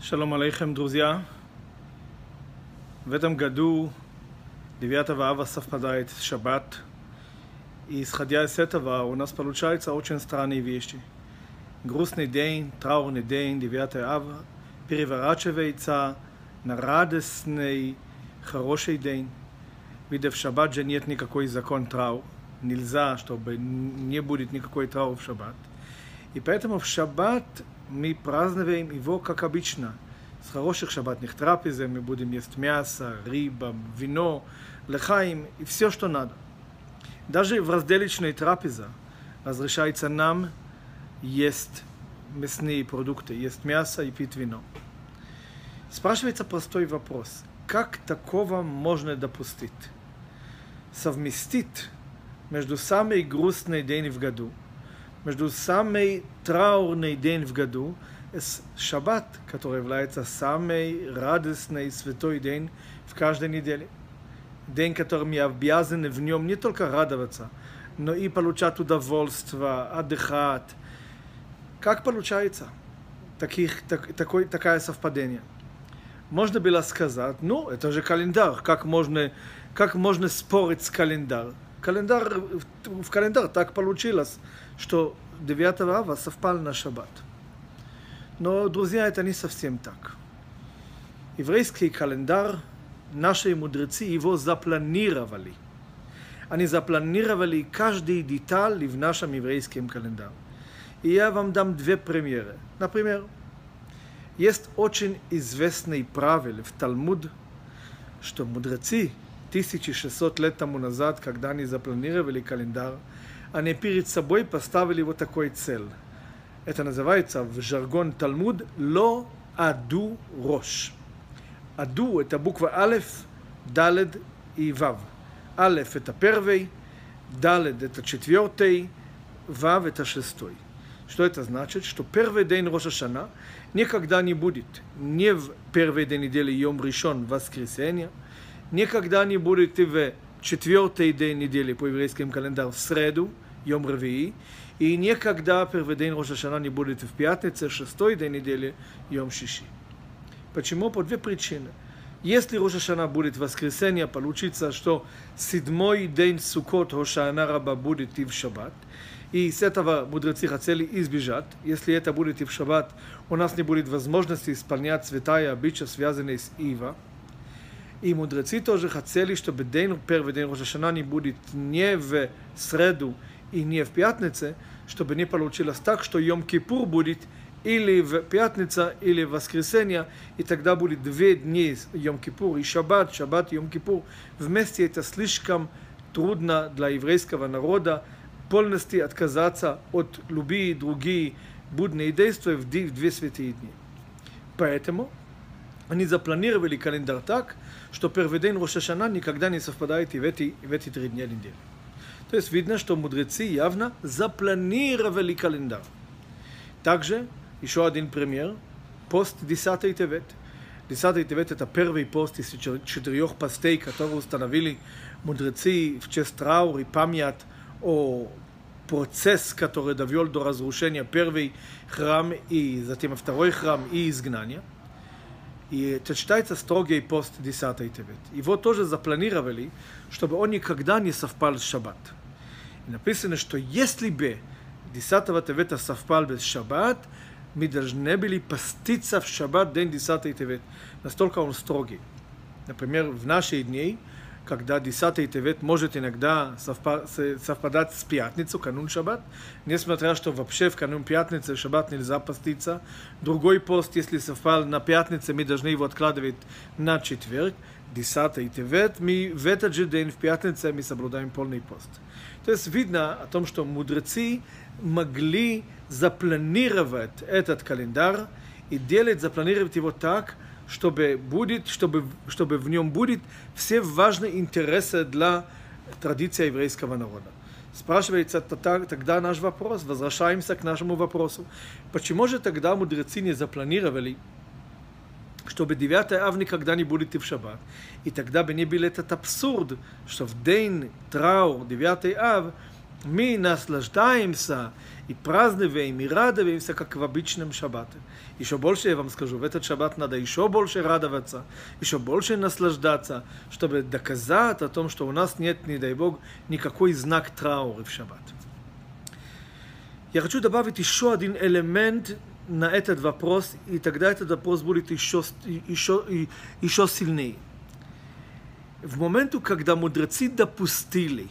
Шалом алейхем, друзья. В этом году, 9 ава совпадает шаббат. И исходя из этого, у нас получаются очень странные вещи. Грустный день, траурный день, 9 ава, переворачивается на радостный, хороший день. Ведь в шаббат же нет никакой закон траур. Нельзя, чтобы не будет никакой траур в шаббат. И поэтому в шаббат мы празднуем его как обычно. С хороших шаббатных трапезы мы будем есть мясо, рыба, вино, лехаим и все, что надо. Даже в разделочной трапезе разрешается нам есть мясные продукты, есть мясо и пить вино. Спрашивается простой вопрос. Как такого можно допустить? Совместить между самый грустный день в году – между самый траурный день в году и шаббат, который является самый радостный святой день в каждой неделе. День, которым я обязан в нем не только радоваться, но и получать удовольствие, отдыхать. Как получается таких, так, такой, такое совпадение? Можно было сказать, ну, это же календарь, как можно, как можно спорить с календарем? Календарь, в календарь так получилось, что 9 ава совпал на шаббат. Но, друзья, это не совсем так. Еврейский календарь, наши мудрецы его запланировали. Они запланировали каждый деталь в нашем еврейском календаре. И я вам дам две примеры. Например, есть очень известный правило в Талмуд, что мудрецы 1600 лет тому назад, когда они запланировали календарь, они перед собой поставили вот такой цель. Это называется в жаргон Талмуд «Ло аду рош». Аду – это буква Алеф, Далед и Вав. Алеф – это первый, Далед – это четвертый, Вав – это шестой. Что это значит? Что первый день Роша Шана никогда не будет не в первый день недели Йом Ришон, воскресенье, никогда не будет и в четвертый день недели по еврейскому календарю в среду, Йом Ревии, и никогда первый день Роша Шана не будет в пятницу, шестой день недели, Йом Шиши. Почему? По две причины. Если Роша Шана будет в воскресенье, получится, что седьмой день Сукот Рошана Раба будет и в шаббат, и с этого мудрецы хотели избежать. Если это будет и в шаббат, у нас не будет возможности исполнять святая обычаи, связанные с Ива. И мудрецы тоже хотели, чтобы день, первый день Рошашана не будет не в среду и не в пятницу, чтобы не получилось так, что Йом-Кипур будет или в пятницу, или в воскресенье, и тогда будет две дни Йом-Кипур и Шаббат, Шаббат и Йом-Кипур. Вместе это слишком трудно для еврейского народа полностью отказаться от любые другие будные действия в две святые дни. Поэтому они запланировали календарь так, что первый день Рошашана никогда не совпадает и в эти, в эти три дня недели. То есть видно, что мудрецы явно запланировали календарь. Также еще один пример. Пост 10 Тевет. 10 Тевет это первый пост из четырех постей, которые установили мудрецы в честь траур и память о процесс, который довел до разрушения первый храм и затем второй храм и изгнания. И это считается строгий пост 10 Тевет. Его тоже запланировали, чтобы он никогда не совпал с шаббат. И написано, что если бы 10 Тевета совпал с шаббат, мы должны были поститься в шаббат день 10 Тевет. Настолько он строгий. Например, в наши дни, когда 10 Тевет может иногда совпадать с пятницей, канун шаббат, несмотря что вообще в канун пятницы шаббат нельзя поститься. Другой пост, если совпал на пятнице, мы должны его откладывать на четверг. 10 Тевет, мы в этот же день, в пятницу, мы соблюдаем полный пост. То есть видно о том, что мудрецы могли запланировать этот календарь и делать, запланировать его так, чтобы, будет, чтобы, чтобы в нем будет все важные интересы для традиции еврейского народа. Спрашивается тогда наш вопрос, возвращаемся к нашему вопросу. Почему же тогда мудрецы не запланировали, чтобы 9 ав никогда не будет и в шаббат? И тогда бы не был этот абсурд, что в день траур 9 ав мы наслаждаемся i празднывая, и радуемся, как в обычном шаббате. Еще больше я вам скажу, в этот шаббат надо еще больше радоваться, еще больше наслаждаться, чтобы доказать о том, что у нас нет, не дай Бог, никакой знак траура в шаббат. Я хочу добавить еще один элемент на этот вопрос, и тогда этот вопрос будет еще, еще, еще сильнее. В момент, когда мудрецы допустили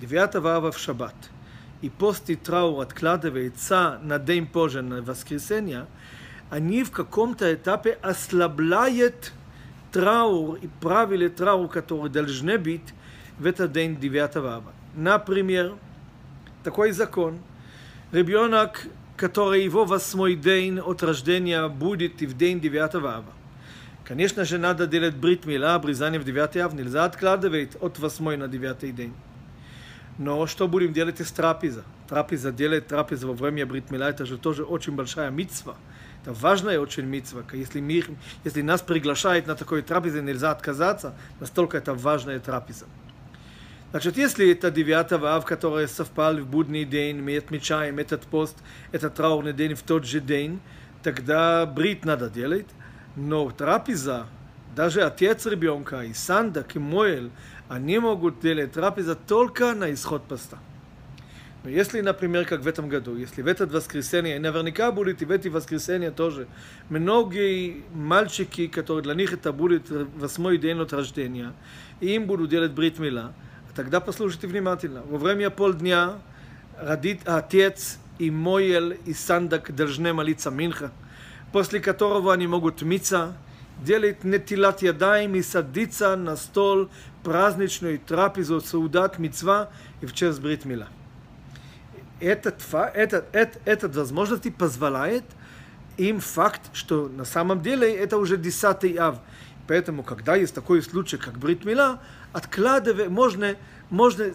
9 ава в шаббат – и после траур откладывается на день позже, на воскресенье, они в каком-то этапе ослабляют траур и правили траур, которые должны быть в этот день 9 ава. Например, такой закон. Ребенок, который его восьмой день от рождения будет и в день 9 ава. Конечно же, надо делать брит мила, обрезание в 9 ав, нельзя откладывать от восьмой на 9 день. Но что будем делать из трапеза? Трапеза делает трапеза во время бритмила, это же тоже очень большая митцва. Это важная очень митцва. Если, мир, если нас приглашают на такой трапезе, нельзя отказаться, настолько это важная трапеза. Значит, если это 9 ав, который совпал в будний день, мы отмечаем этот пост, этот траурный день в тот же день, тогда брит надо делать. Но трапеза, даже отец ребенка, и сандак, и моэль, они могут делать трапеза только на исход поста. Если, например, как в этом году, если в этот воскресенье, и наверняка будет и в эти воскресенья тоже, многие мальчики, которые для них это будет восьмой день от рождения, и им будут делать брит мила, тогда послушайте внимательно. Во время полдня родит отец и Моел и Сандак должны молиться Минха, после которого они могут миться, делать нетилат ядаем и садиться на стол праздничную трапезу саудат мецва и в честь брит мила. Этот, этот, этот, этот возможности позволяет им факт, что на самом деле это уже десятый ав. Поэтому, когда есть такой случай, как брит мила, откладывать можно, можно,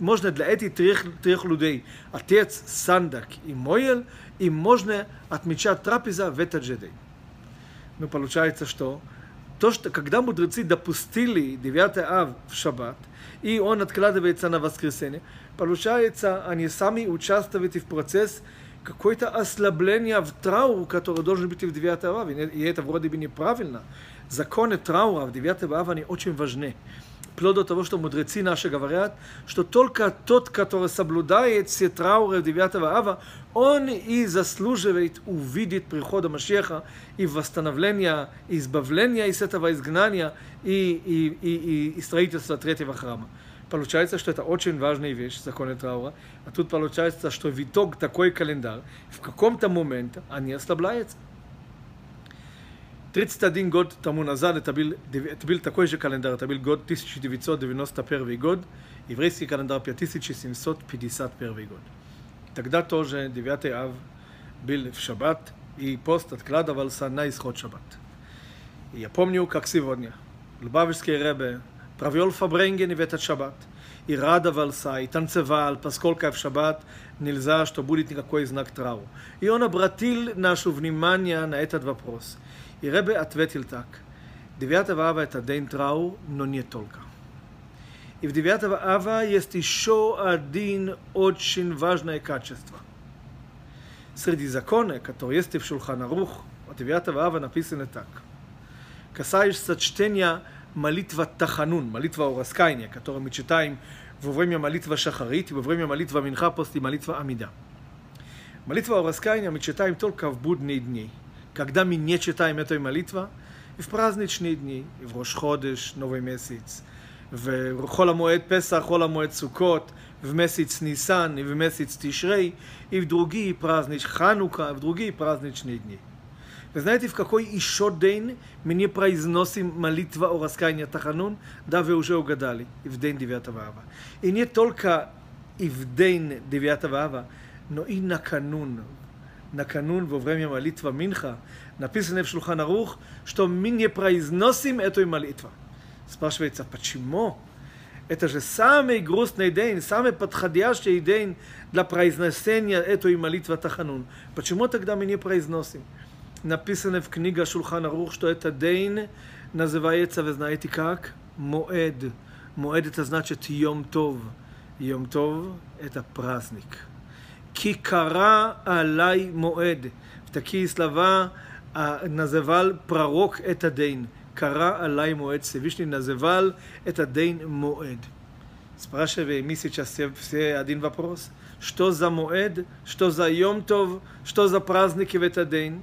можно для этих трех, трех людей, отец, сандак и моел, им можно отмечать трапеза в этот же день. Ну, получается, что то, что когда мудрецы допустили 9 ав в шаббат, и он откладывается на воскресенье, получается, они сами участвуют в процесс какое-то ослабление в траур, который должен быть в 9 ав, и это вроде бы неправильно. Законы траура в 9 ав, они очень важны вплоть до того, что мудрецы наши говорят, что только тот, который соблюдает все трауры 9 ава, он и заслуживает увидеть прихода Машеха и восстановление, и избавление из этого изгнания и, и, и, и строительства третьего храма. Получается, что это очень важная вещь, законы траура. А тут получается, что в итог такой календарь в каком-то моменте они ослабляются. 31 год тому назад это был, это был такой же календарь, это был год 1991 год, еврейский календарь 1751 год. Тогда тоже 9 ав был в шаббат, и пост откладывался на исход шаббат. И я помню, как сегодня, Лубавичский Ребе провел Фабренген в этот шаббат, и радовался, и танцевал, поскольку в шаббат нельзя, что будет никакой знак траура. И он обратил наше внимание на этот вопрос – И Ребе ответил так. 9 ава это день траур, но не только. И в 9 ава есть еще один очень важное качество. Среди закона, которые есть в Шулханарух, от 9 ава написано так. Касаешься чтения молитва Таханун, молитва о раскаянии, которую мы читаем во время молитвы Шахарит и во время молитвы Минха после молитвы Амида. Молитва о раскаянии мы читаем только в будние дни – когда мы не читаем эту молитву, и в праздничные дни, и в Рошходыш, Новый месяц, в Холамуэд Песах, Холамуэд Сукот, в месяц Нисан и в месяц Тишрей, и в другие праздничные, Ханука, в другие праздничные дни. Вы знаете, в какой еще день мы не произносим молитва о раскаянии Таханун? Да, вы уже угадали, и в день 9 ава. И не только и в день 9 ава, но и на канун, наканун во время молитвы Минха, написано в Шулхан Арух, что мы не произносим эту молитву. Спрашивается, почему? Это же самый грустный день, самый подходящий день для произношения этой молитвы Таханун. Почему тогда мы не произносим? napisane w knigach Szulchan Aruch, że to etadein nazywается, вы знаете как, moed. Moed это значит Yom Tov. Yom Tov это праздник. Кикара алай моед. В такие слова называл пророк это день. Кара алай моед. Всевышний называл это день моед. Спрашиваем мы сейчас все, все один вопрос. Что за моед? Что за Йомтов? Что за праздники в этот день?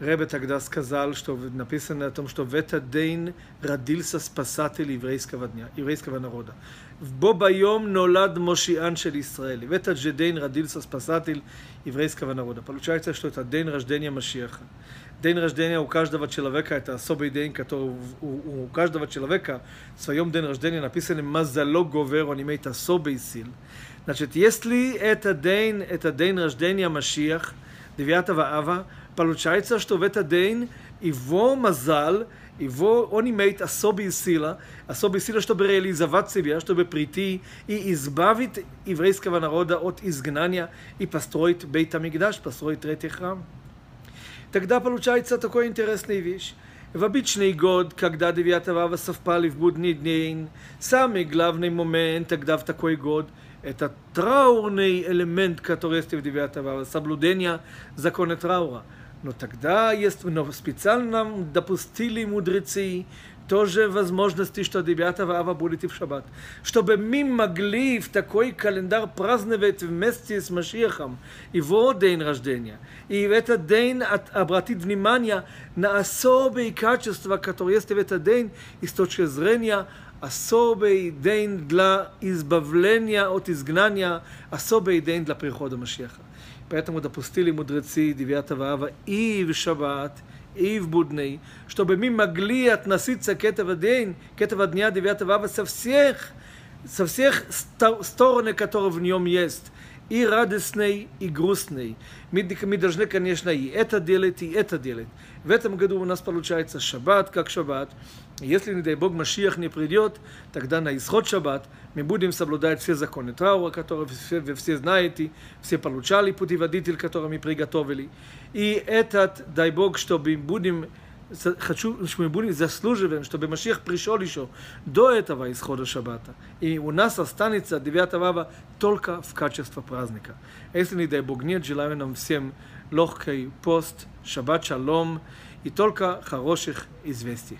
Ребе тогда сказал, что написано о том, что в этот день родился спасатель еврейского дня, еврейского народа. В Бобайом нолад Мошиан шел Израиль. В этот же день родился спасатель еврейского народа. Получается, что это день рождения Машиаха. День рождения у каждого человека это особый день, который у, у каждого человека в своем день рождения написано «Мазало говер», он имеет особый сил. Значит, если это день, это день рождения Машиах, 9 ава, получается, что в этот день его мазал, его, он имеет особые силы, особые силы, чтобы реализовать себя, чтобы прийти и избавить еврейского народа от изгнания и построить Бейт Амигдаш, построить третий храм. Тогда получается такой интересная вещь. В обычный год, когда 9 ава совпали в будний день, самый главный момент тогда в такой год – это траурный элемент, который есть в 9 ава, соблюдение закона траура. Но тогда есть, но специально допустили мудрецы тоже возможности, что 9 ава будет и в шаббат. Чтобы мы могли в такой календарь праздновать вместе с Машиахом его день рождения. И в этот день от, обратить внимание на особые качества, которые есть в этот день, и с точки зрения особый день для избавления от изгнания, особый день для прихода Машиаха. Поэтому допустили мудрецы 9 ава и в шаббат, и в будни, чтобы мы могли относиться к этого день, к этого дня 9 ава со всех, со всех сторон, которые в нем есть. И радостный, и грустный. Мы, мы должны, конечно, и это делать, и это делать. В этом году у нас получается шаббат как шаббат. Если, не дай Бог, Машиах не придет, тогда на исход шаббат мы будем соблюдать все законы траура, которые все, вы все знаете, все получали путеводитель, который мы приготовили. И этот, дай Бог, чтобы будем хочу, чтобы мы будем заслуживаем, чтобы Машиах пришел еще до этого исхода шаббата. И у нас останется 9 ава только в качестве праздника. Если, не дай Бог, нет, желаю нам всем легкий пост, шаббат шалом и только хороших известий.